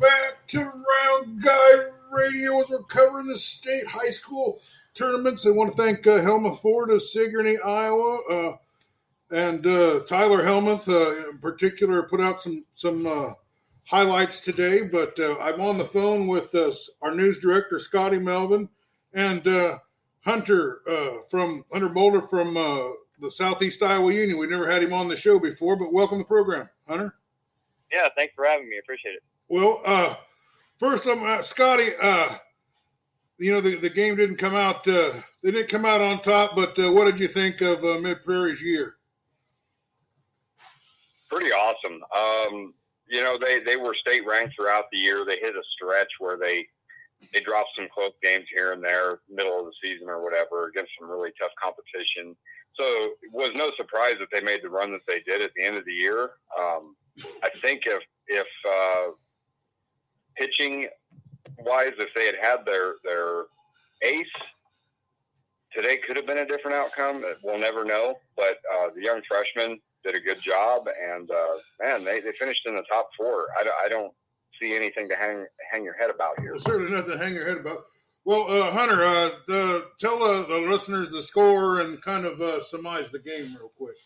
back to Round Guy Radio as we're covering the state high school tournaments. I want to thank uh, Helmuth Ford of Sigourney, Iowa, uh, and uh, Tyler Helmuth uh, in particular put out some some uh, highlights today. But uh, I'm on the phone with our news director Scotty Melvin and Hunter from Hunter Boulder from the Southeast Iowa Union. We never had him on the show before, but welcome to the program, Hunter. Yeah, thanks for having me. Appreciate it. Well, uh, first, I'm uh, Scotty. Uh, you know the, the game didn't come out. Uh, they didn't come out on top. But uh, what did you think of uh, Mid Prairie's year? Pretty awesome. Um, you know they they were state ranked throughout the year. They hit a stretch where they they dropped some close games here and there, middle of the season or whatever, against some really tough competition. So it was no surprise that they made the run that they did at the end of the year. Um, I think if if uh, pitching wise, if they had had their their ace today, could have been a different outcome. We'll never know. But uh, the young freshman did a good job, and uh, man, they, they finished in the top four. I, I don't see anything to hang hang your head about here. There's certainly nothing to hang your head about. Well, uh, Hunter, uh, the, tell uh, the listeners the score and kind of uh, surmise the game real quick.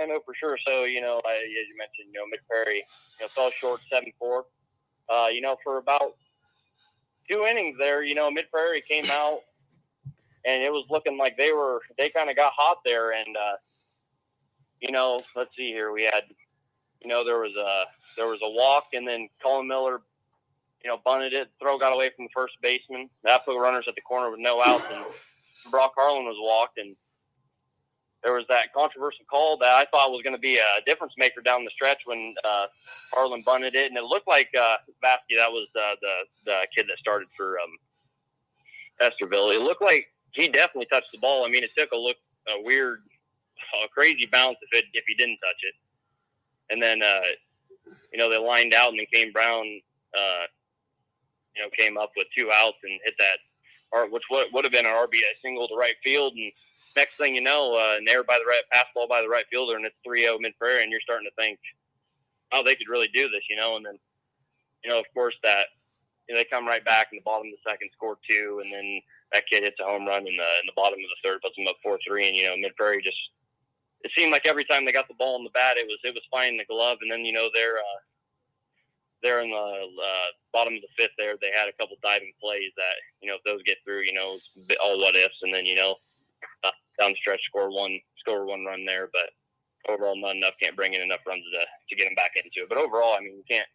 I know for sure. So, you know, I, as you mentioned, you know, Mid Prairie, you know, fell short 7 4. Uh, you know, for about two innings there, you know, Mid Prairie came out and it was looking like they were, they kind of got hot there. And, uh, you know, let's see here. We had, you know, there was a, there was a walk and then Colin Miller, you know, bunted it, throw got away from the first baseman. That put runners at the corner with no outs and Brock Harlan was walked and, there was that controversial call that I thought was going to be a difference maker down the stretch when uh, Harlan bunted it, and it looked like uh, Vasky, that was uh, the the kid that started for um, Estherville. It looked like he definitely touched the ball. I mean, it took a look a weird, a crazy bounce if it if he didn't touch it, and then uh, you know they lined out, and then Kane Brown, uh, you know, came up with two outs and hit that, or which would would have been an RBI single to right field, and next thing you know, uh, an air by the right pass ball by the right fielder, and it's 3-0 mid prairie, and you're starting to think, oh, they could really do this, you know. And then, you know, of course, that you know, they come right back in the bottom of the second, score two, and then that kid hits a home run in the in the bottom of the third, puts them up four three, and you know, mid prairie just it seemed like every time they got the ball in the bat, it was it was finding the glove, and then you know they're uh, they're in the uh, bottom of the fifth. There, they had a couple diving plays that you know if those get through, you know, all what ifs, and then you know uh, down the stretch, score one, score one run there, but overall not enough. Can't bring in enough runs to to get them back into it. But overall, I mean, you can't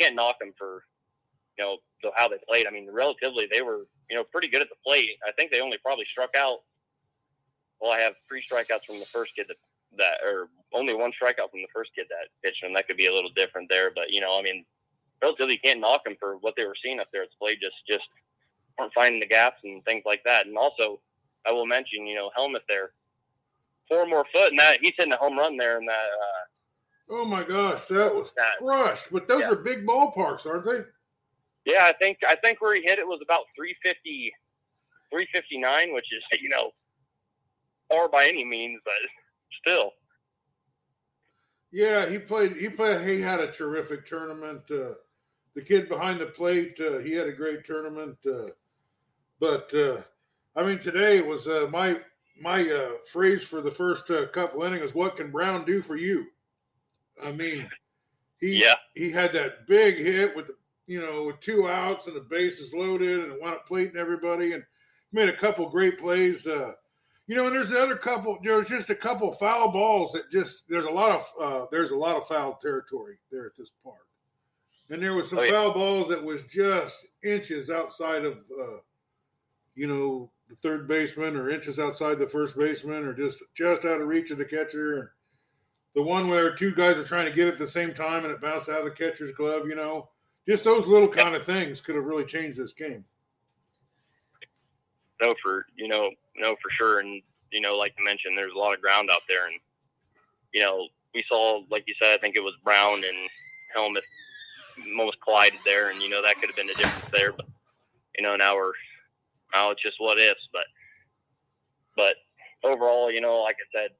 can't knock them for you know so how they played. I mean, relatively they were you know pretty good at the plate. I think they only probably struck out. Well, I have three strikeouts from the first kid that that or only one strikeout from the first kid that pitched, and that could be a little different there. But you know, I mean, relatively can't knock them for what they were seeing up there at the plate. Just just weren't finding the gaps and things like that. And also, I will mention, you know, Helmuth there, four more foot, and that he's hitting a home run there, and that. Uh, oh my gosh, that was that, crushed! But those yeah. are big ballparks, aren't they? Yeah, I think I think where he hit it was about 350, 359, which is you know, far by any means, but still. Yeah, he played. He played. He had a terrific tournament. Uh, the kid behind the plate, uh, he had a great tournament. Uh, but uh, I mean, today was uh, my my uh, phrase for the first uh, couple innings "What can Brown do for you?" I mean, he yeah. he had that big hit with the, you know with two outs and the bases loaded and wound up plating everybody and made a couple great plays. Uh, you know, and there's the other couple. There's just a couple foul balls that just there's a lot of uh, there's a lot of foul territory there at this park, and there was some oh, yeah. foul balls that was just inches outside of uh, you know the third baseman or inches outside the first baseman or just just out of reach of the catcher. And the one where two guys are trying to get it at the same time and it bounced out of the catcher's glove, you know, just those little kind of things could have really changed this game. No, for you know, no, for sure, and you know, like you mentioned, there's a lot of ground out there, and you know, we saw, like you said, I think it was Brown and Helmuth almost collided there, and you know that could have been the difference there, but you know now we're now it's just what ifs. But but overall, you know, like I said,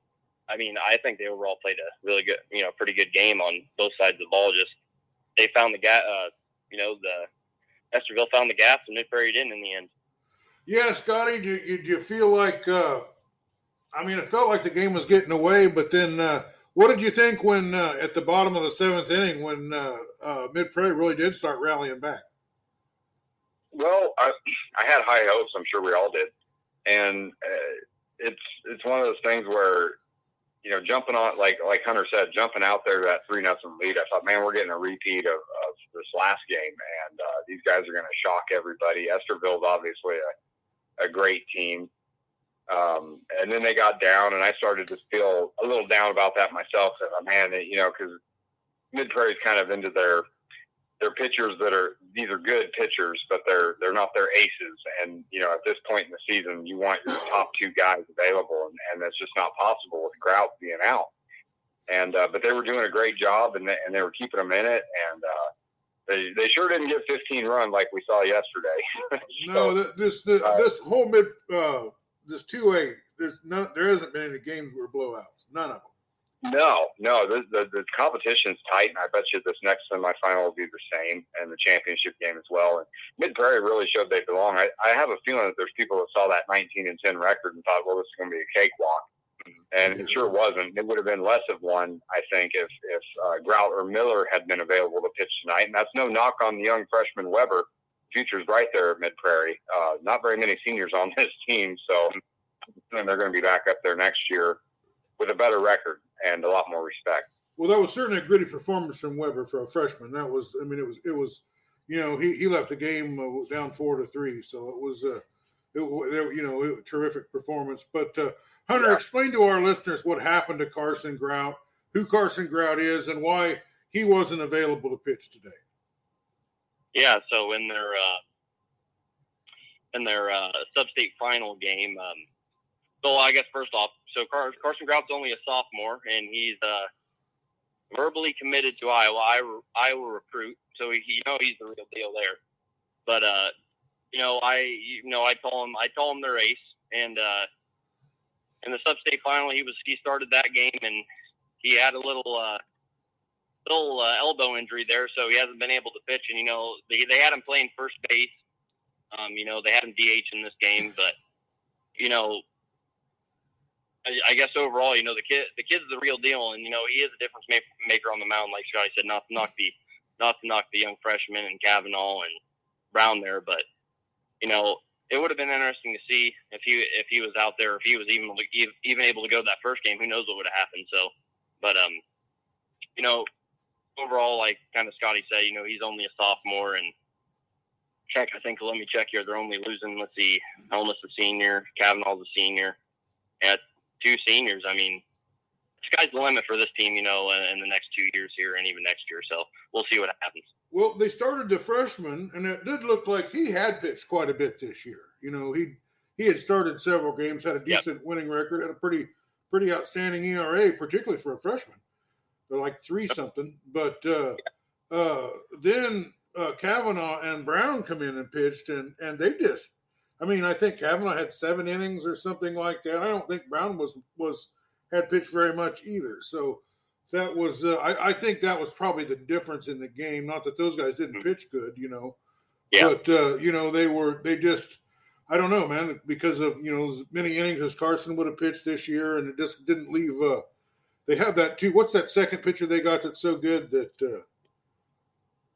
I mean, I think they overall played a really good, you know, pretty good game on both sides of the ball. Just they found the gap. Uh, you know, the Estherville found the gaps and Mid Prairie didn't in the end. Yeah, Scotty, do you, do you feel like? Uh, I mean, it felt like the game was getting away, but then uh, what did you think when uh, at the bottom of the seventh inning when uh, uh, Mid Prairie really did start rallying back? Well, I, I had high hopes. I'm sure we all did, and uh, it's it's one of those things where you know jumping on like like Hunter said, jumping out there that three nothing lead. I thought, man, we're getting a repeat of, of this last game, and uh, these guys are going to shock everybody. Estherville's obviously a, a great team. Um, and then they got down, and I started to feel a little down about that myself. And man, you know, because Mid Prairie's kind of into their they're pitchers that are these are good pitchers, but they're they're not their aces. And you know, at this point in the season, you want your top two guys available, and, and that's just not possible with Grout being out. And uh, but they were doing a great job, and they, and they were keeping them in it, and uh, they they sure didn't get 15 runs like we saw yesterday. so, no, this the, uh, this whole mid uh, this two A there's not there hasn't been any games where blowouts, none of them. No, no, the, the, the competition's tight, and I bet you this next semifinal will be the same, and the championship game as well. And Mid Prairie really showed they belong. I, I have a feeling that there's people that saw that 19 and 10 record and thought, well, this is going to be a cakewalk, and it sure wasn't. It would have been less of one, I think, if if uh, Grout or Miller had been available to pitch tonight. And that's no knock on the young freshman Weber. Future's right there at Mid Prairie. Uh, not very many seniors on this team, so and they're going to be back up there next year with a better record and a lot more respect. Well, that was certainly a gritty performance from Weber for a freshman. That was, I mean, it was, it was, you know, he, he left the game uh, down four to three, so it was, uh, it, it you know, it, terrific performance. But uh, Hunter, yeah. explain to our listeners what happened to Carson Grout, who Carson Grout is, and why he wasn't available to pitch today. Yeah, so in their uh, in their uh, sub-state final game, um, so I guess first off, so Carson Grout's only a sophomore, and he's uh, verbally committed to Iowa. Iowa, Iowa recruit, so he, you know he's the real deal there. But uh, you know, I you know I told him I told him the race, and uh, in the sub-state final, he was he started that game, and he had a little uh, little uh, elbow injury there, so he hasn't been able to pitch. And you know, they they had him playing first base. Um, you know, they had him DH in this game, but you know, I guess overall, you know, the kid, the kid's the real deal, and you know, he is a difference maker on the mound. Like Scotty said, not to knock the, not to knock the young freshman and Kavanaugh and Brown there, but you know, it would have been interesting to see if he if he was out there, if he was even even able to go to that first game. Who knows what would have happened? So, but um, you know, overall, like kind of Scotty said, you know, he's only a sophomore, and check. I think let me check here. They're only losing. Let's see, Helmuth's a senior, Kavanaugh's a senior. Yeah, two seniors. I mean, sky's the limit for this team, you know, in the next two years here and even next year. So we'll see what happens. Well, they started the freshman, and it did look like he had pitched quite a bit this year. You know, he he had started several games, had a decent yep. winning record, had a pretty pretty outstanding ERA, particularly for a freshman. They're like three something, but uh, uh, then uh, Kavanaugh and Brown come in and pitched, and and they just I mean, I think Kavanaugh had seven innings or something like that. I don't think Brown was was had pitched very much either. So that was uh, I, I, think that was probably the difference in the game. Not that those guys didn't mm-hmm. pitch good, you know, yeah. but uh, you know they were they just I don't know, man, because of you know as many innings as Carson would have pitched this year, and it just didn't leave. Uh, they have that too. What's that second pitcher they got that's so good that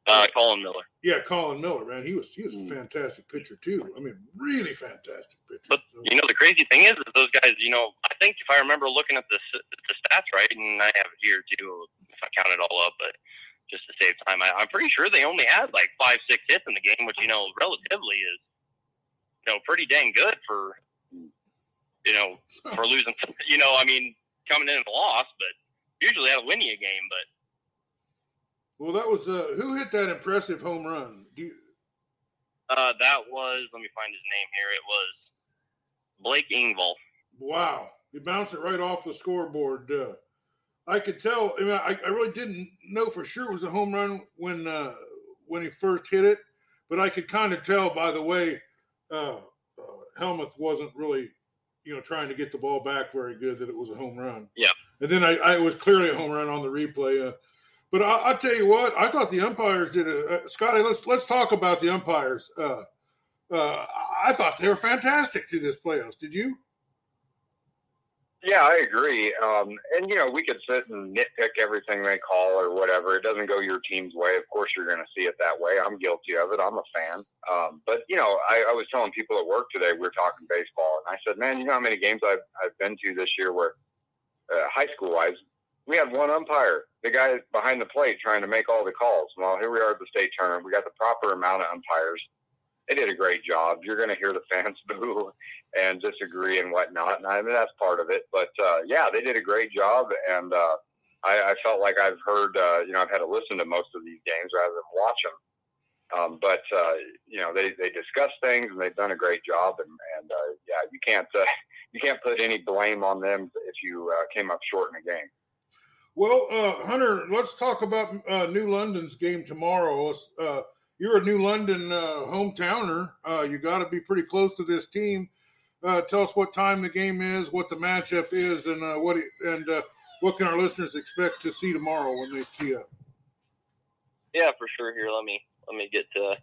uh, Colin Miller. Yeah, Colin Miller, man, he was he was a mm. fantastic pitcher too. I mean, really fantastic pitcher. But so. you know, the crazy thing is, is those guys. You know, I think if I remember looking at the the stats right, and I have it here too, if I count it all up, but just to save time, I, I'm pretty sure they only had like five, six hits in the game, which you know, relatively is you know pretty dang good for you know for losing. You know, I mean, coming in a loss, but usually that'll win you a game, but well, that was uh, who hit that impressive home run? Do you... Uh, that was let me find his name here. It was Blake Ingval. Wow, he bounced it right off the scoreboard. Uh, I could tell. I mean, I, I, really didn't know for sure it was a home run when uh, when he first hit it, but I could kind of tell by the way uh, uh, Helmuth wasn't really, you know, trying to get the ball back very good that it was a home run. Yeah. And then I, I was clearly a home run on the replay. But I, will tell you what, I thought the umpires did a uh, Scotty. Let's let's talk about the umpires. Uh, uh, I thought they were fantastic through this playoffs. Did you? Yeah, I agree. Um, and you know, we could sit and nitpick everything they call or whatever. It doesn't go your team's way. Of course, you're going to see it that way. I'm guilty of it. I'm a fan. Um, but you know, I, I was telling people at work today we were talking baseball, and I said, "Man, you know how many games I've I've been to this year where uh, high school wise, we had one umpire, the guy behind the plate trying to make all the calls. Well, here we are at the state tournament. We got the proper amount of umpires they did a great job. You're going to hear the fans boo and disagree and whatnot, and I mean that's part of it. But uh, yeah, they did a great job, and uh, I, I felt like I've heard, uh, you know, I've had to listen to most of these games rather than watch them. Um, but uh, you know, they they discuss things and they've done a great job, and and uh, yeah, you can't uh, you can't put any blame on them if you uh, came up short in a game. Well, uh, Hunter, let's talk about uh, New London's game tomorrow. Uh, you're a New London uh, hometowner. Uh, you got to be pretty close to this team. Uh, tell us what time the game is, what the matchup is, and what and what can our listeners expect to see tomorrow when they tee up. Yeah, for sure. Here, let me let me get to.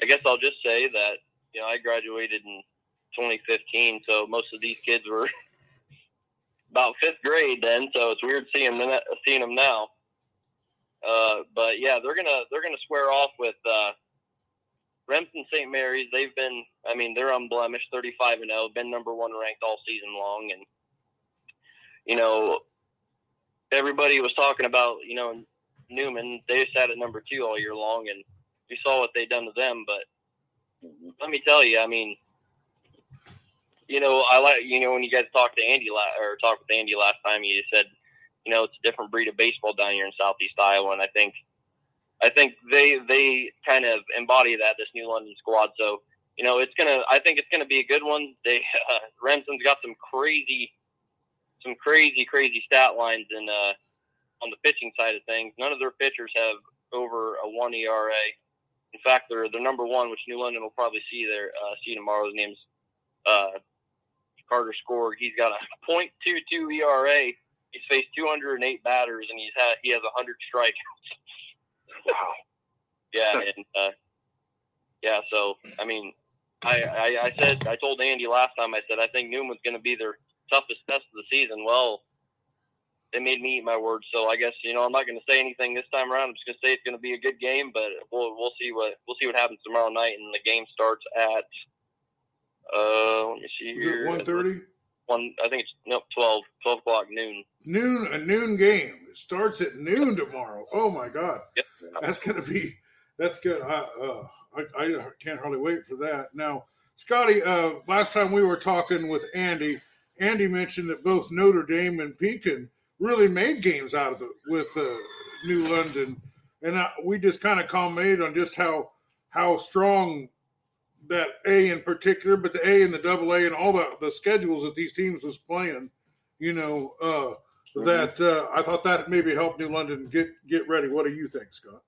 I guess I'll just say that you know I graduated in 2015, so most of these kids were about fifth grade then. So it's weird seeing them seeing them now. Uh, but yeah, they're gonna they're gonna square off with uh, Remsen St. Mary's. They've been, I mean, they're unblemished, 35 and 0, been number one ranked all season long, and you know, everybody was talking about you know Newman. They sat at number two all year long, and we saw what they done to them. But let me tell you, I mean, you know, I like you know when you guys talked to Andy la- or talked with Andy last time, you said you know, it's a different breed of baseball down here in Southeast Iowa, and I think I think they they kind of embody that this New London squad. So you know, it's gonna I think it's gonna be a good one. They uh, Remsen's got some crazy some crazy crazy stat lines in uh, on the pitching side of things. None of their pitchers have over a one ERA. In fact, they're the number one, which New London will probably see there uh, see tomorrow. His name's uh, Carter Score. He's got a .22 ERA He's faced 208 batters and he's had he has 100 strikeouts. wow. Yeah, and uh, yeah. So I mean, I, I I said I told Andy last time. I said I think Newman's going to be their toughest test of the season. Well, they made me eat my words. So I guess you know I'm not going to say anything this time around. I'm just going to say it's going to be a good game, but we'll we'll see what we'll see what happens tomorrow night. And the game starts at uh let me see here. One thirty. One, I think it's no 12, 12 o'clock noon. Noon, a noon game. It starts at noon tomorrow. Oh my god, yep. that's gonna be that's good. I, uh, I, I can't hardly wait for that. Now, Scotty, uh, last time we were talking with Andy, Andy mentioned that both Notre Dame and Pekin really made games out of it with uh, New London, and I, we just kind of commented on just how how strong that A in particular, but the A and the double A and all the, the schedules that these teams was playing, you know, uh, mm-hmm. that uh, I thought that maybe helped New London get get ready. What do you think, Scott?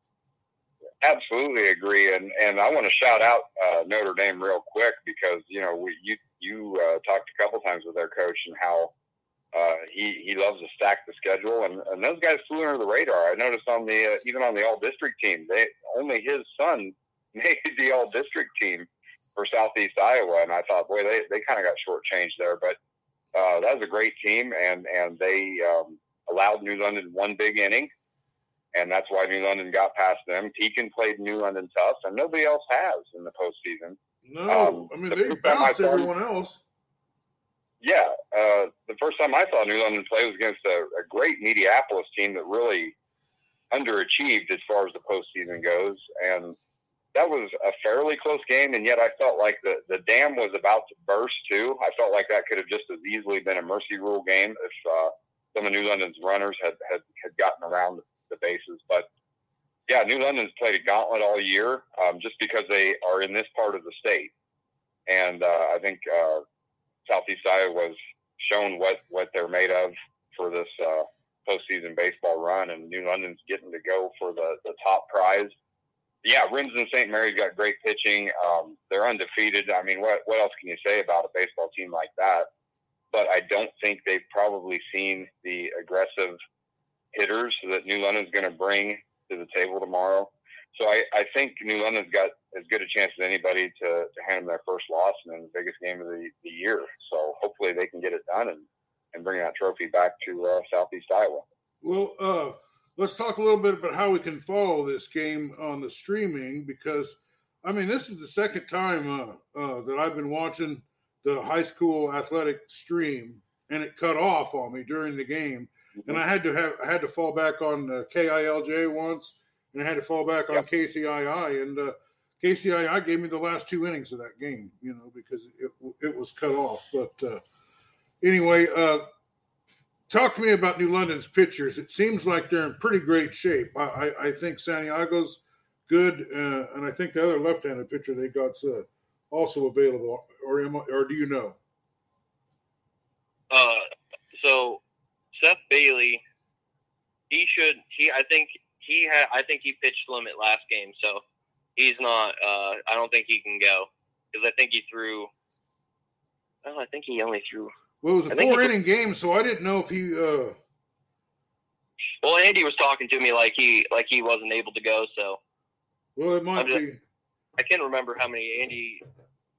Absolutely agree, and and I want to shout out uh, Notre Dame real quick because you know we, you you uh, talked a couple times with their coach and how uh, he he loves to stack the schedule, and, and those guys flew under the radar. I noticed on the uh, even on the all district team, they only his son made the all district team for Southeast Iowa, and I thought, boy, they, they kind of got shortchanged there. But uh, that was a great team, and and they um, allowed New London one big inning, and that's why New London got past them. Pekin played New London tough, and nobody else has in the postseason. No, um, I mean the they bounced everyone else. Yeah, uh, the first time I saw New London play was against a, a great Mediapolis team that really underachieved as far as the postseason goes, and that was a fairly close game, and yet I felt like the the dam was about to burst too. I felt like that could have just as easily been a mercy rule game if uh, some of New London's runners had had, had gotten around the bases. But yeah, New London's played a gauntlet all year um, just because they are in this part of the state, and uh, I think uh, Southeast Iowa's shown what what they're made of for this uh, postseason baseball run, and New London's getting to go for the the top prize yeah, Remsen St. Mary's got great pitching. Um, they're undefeated. I mean, what what else can you say about a baseball team like that? But I don't think they've probably seen the aggressive hitters that New London's going to bring to the table tomorrow. So I, I think New London's got as good a chance as anybody to, to hand them their first loss in the biggest game of the, the year. So hopefully they can get it done and, and bring that trophy back to uh, Southeast Iowa. Well, uh, let's talk a little bit about how we can follow this game on the streaming because, I mean, this is the second time uh, uh, that I've been watching the high school athletic stream, and it cut off on me during the game, and I had to have I had to fall back on uh, KILJ once, and I had to fall back on Yep. KCII, and uh, KCII gave me the last two innings of that game, you know, because it it was cut off. But uh, anyway, uh, talk to me about New London's pitchers. It seems like they're in pretty great shape. I, I, I think Santiago's good, uh, and I think the other left-handed pitcher they got's uh, also available. Or am I, or do you know? Uh, so Seth Bailey, he should. He, I think he had. I think he pitched limit last game, so he's not. Uh, I don't think he can go because I think he threw. Oh, I think he only threw. Well, it was a four-inning game, so I didn't know if he. Uh, Well, Andy was talking to me like he like he wasn't able to go, so well, it might I'm just- be. I can't remember how many Andy.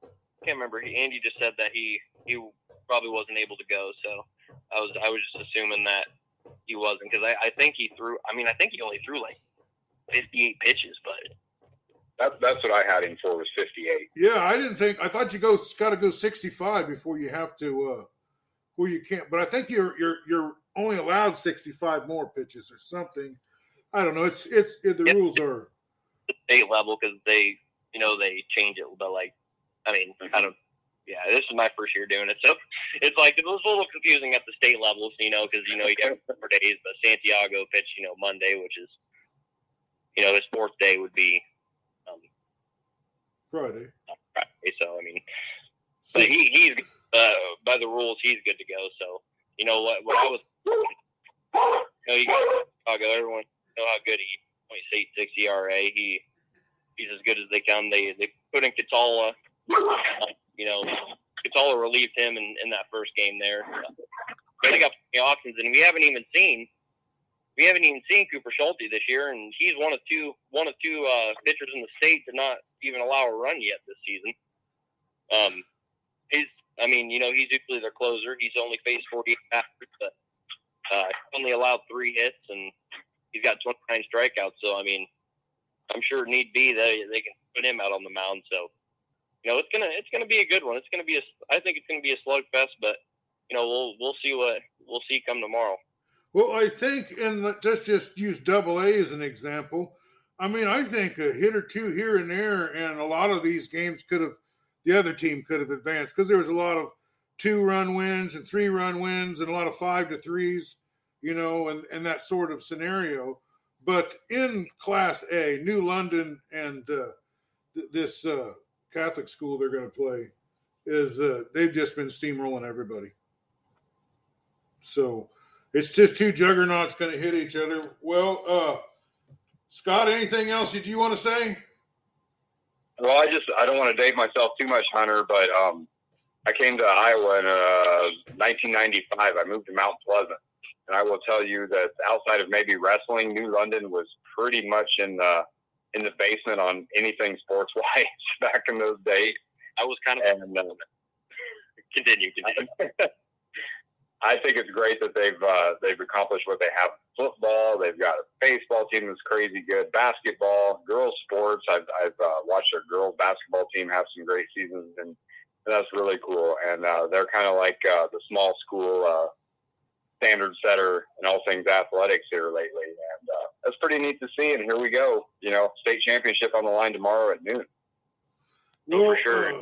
I Can't remember. He, Andy just said that he he probably wasn't able to go, so I was I was just assuming that he wasn't because I, I think he threw. I mean, I think he only threw like 58 pitches, but That's, that's what I had him for was 58. Yeah, I didn't think. I thought you go got to go sixty-five before you have to. Uh, where you can't, but I think you're you're you're only allowed sixty-five more pitches or something. I don't know. It's it's it, the Yep. rules are. the state level because they you know they change it, but like I mean I don't. Yeah, this is my first year doing it, so it's like it was a little confusing at the state levels, you know, because you know you have four days, but Santiago pitched, you know, Monday, which is, you know, his fourth day would be um, Friday. Friday. So I mean, So, but he he's by the rules he's good to go. So you know what what I was, you know, you got Santiago. Everyone know how good he eight six ERA. He he's as good as they come. They they put in Catala. You know, Catala relieved him in, in that first game there. They got options, and we haven't even seen we haven't even seen Cooper Schulte this year, and he's one of two one of two uh, pitchers in the state to not even allow a run yet this season. Um, he's I mean, you know, he's usually their closer. He's only faced 48 batters, but uh, only allowed three hits, and he's got 29 strikeouts. So, I mean, I'm sure need be they they can put him out on the mound. So, you know, it's gonna it's gonna be a good one. It's gonna be a I think it's gonna be a slugfest, but you know, we'll we'll see what we'll see come tomorrow. well, I think, and let- let's just use Double A as an example. I mean, I think a hit or two here and there, and a lot of these games could have the other team could have advanced because there was a lot of two run wins and three run wins and a lot of five to threes, you know, and, and that sort of scenario. But in Class A, New London and uh, th- this uh, Catholic school they're going to play is uh, they've just been steamrolling everybody. So it's just two juggernauts going to hit each other. Well, uh, Scott, anything else that you want to say? Well, I just I don't want to date myself too much, Hunter, but um, I came to Iowa in uh, 1995. I moved to Mount Pleasant, and I will tell you that outside of maybe wrestling, New London was pretty much in the in the basement on anything sports wise back in those days. I was kind of And uh, continue, continue. I think it's great that they've uh, they've accomplished what they have. Football, they've got a baseball team that's crazy good. Basketball, girls sports. I've I've uh, watched their girls basketball team have some great seasons, and that's really cool. And uh, they're kind of like uh, the small school uh, standard setter in all things athletics here lately, and uh, that's pretty neat to see. And here we go. You know, state championship on the line tomorrow at noon. Oh, for sure. uh,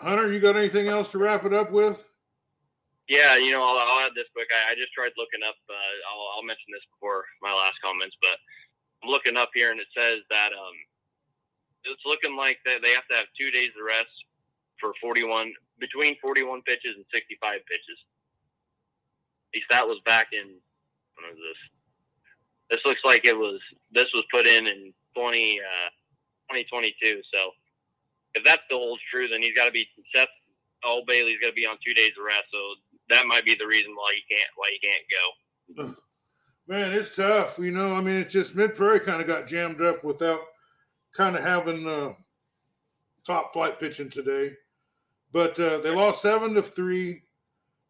Hunter, you got anything else to wrap it up with? Yeah, you know, I'll, I'll add this quick. I, I just tried looking up. Uh, I'll, I'll mention this before my last comments, but I'm looking up here and it says that um, it's looking like that they have to have two days of rest for 41 between 41 pitches and 65 pitches. At least that was back in when was this? This looks like it was. This was put in in 20 uh, 2022. So if that still holds true, then he's got to be Seth Old Bailey's got to be on two days of rest. So that might be the reason why you can't why he can't go. Man, it's tough. You know, I mean, it's just Mid Prairie kind of got jammed up without kind of having uh, top flight pitching today. But uh, they lost seven to three.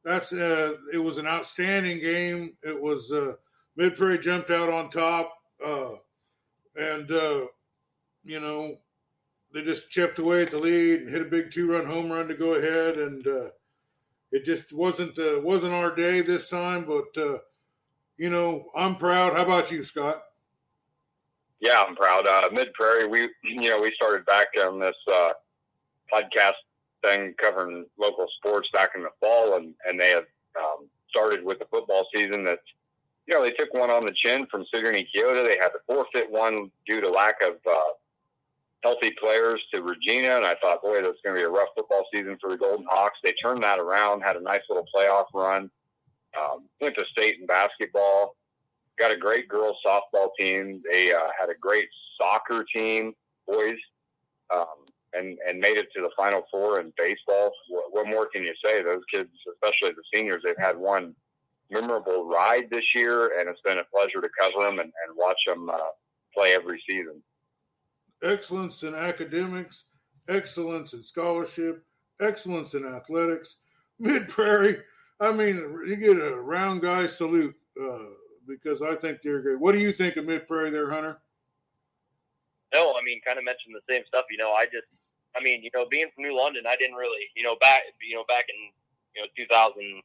That's uh, it was an outstanding game. It was uh, Mid Prairie jumped out on top, uh, and uh, you know they just chipped away at the lead and hit a big two run home run to go ahead, and uh, it just wasn't uh, wasn't our day this time. But uh, you know I'm proud. How about you, Scott? Yeah, I'm proud. Uh, Mid Prairie, we you know we started back on this uh, podcast thing covering local sports back in the fall, and and they had um, started with the football season. That you know they took one on the chin from Sigourney Keota. They had to forfeit one due to lack of uh, healthy players to Regina, and I thought, boy, that's going to be a rough football season for the Golden Hawks. They turned that around, had a nice little playoff run. Um, went to state in basketball. Got a great girls softball team. They uh, had a great soccer team, boys. Um, and and made it to the Final Four in baseball. What, what more can you say? Those kids, especially the seniors, they've had one memorable ride this year, and it's been a pleasure to cover them and, and watch them uh, play every season. Excellence in academics, excellence in scholarship, excellence in athletics. Mid Prairie, I mean, you get a round guy salute uh, because I think they're great. What do you think of Mid Prairie there, Hunter? No, I mean, kind of mentioned the same stuff. You know, I just I mean, you know, being from New London, I didn't really, you know, back, you know, back in, you know, 2000,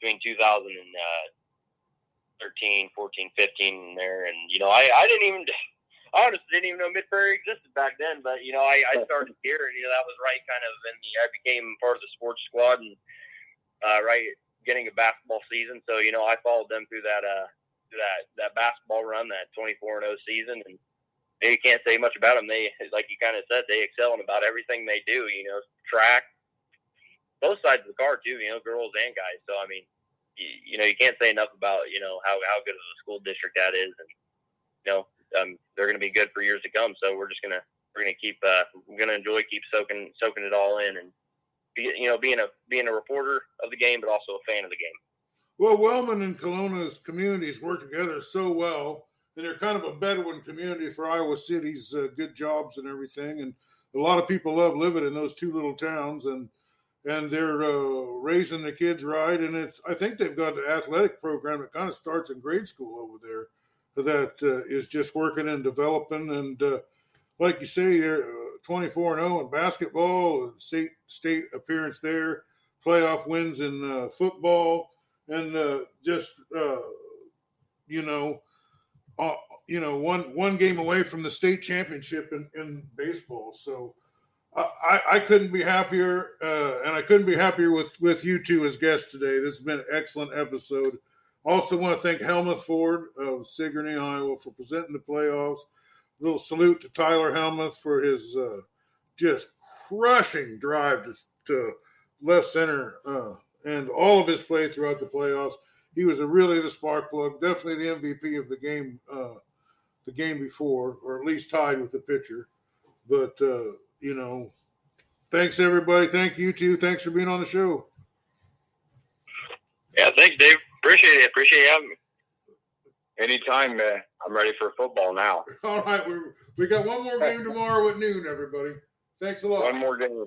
between 2013, 14, 15 there. And, you know, I, I didn't even, honestly didn't even know Mid Prairie existed back then. But, you know, I, I started here and, you know, that was right kind of in the, I became part of the sports squad and, uh, right, getting a basketball season. So, you know, I followed them through that, uh, through that, that basketball run, that 24 and 0 season. And, you can't say much about them. They, like you kind of said, they excel in about everything they do. You know, track, both sides of the car too. You know, girls and guys. So I mean, you, you know, you can't say enough about you know how how good of a school district that is, and you know, um, they're going to be good for years to come. So we're just gonna we're gonna keep uh, we're gonna enjoy keep soaking soaking it all in and be you know being a being a reporter of the game, but also a fan of the game. Well, Wellman and Kalona's communities work together so well and they're kind of a bedroom community for Iowa City's uh, good jobs and everything. And a lot of people love living in those two little towns, and and they're uh, raising the kids right. And it's I think they've got an athletic program that kind of starts in grade school over there that uh, is just working and developing. And uh, like you say, they're uh, 24 and 0 in basketball, state state appearance there, playoff wins in football, and just you know you know, one one game away from the state championship in, in baseball. So I, I couldn't be happier, uh, and I couldn't be happier with with you two as guests today. This has been an excellent episode. Also, want to thank Helmuth Ford of Sigourney, Iowa, for presenting the playoffs. A little salute to Tyler Helmuth for his uh, just crushing drive to, to left center uh, and all of his play throughout the playoffs he was really the spark plug, definitely the MVP of the game, uh, the game before, or at least tied with the pitcher. But uh, you know, thanks everybody. Thank you too. Thanks for being on the show. Yeah, thanks, Dave. Appreciate it. Appreciate you having me. Anytime, man. I'm ready for football now. All right, we we got one more game tomorrow at noon. Everybody, thanks a lot. One more game.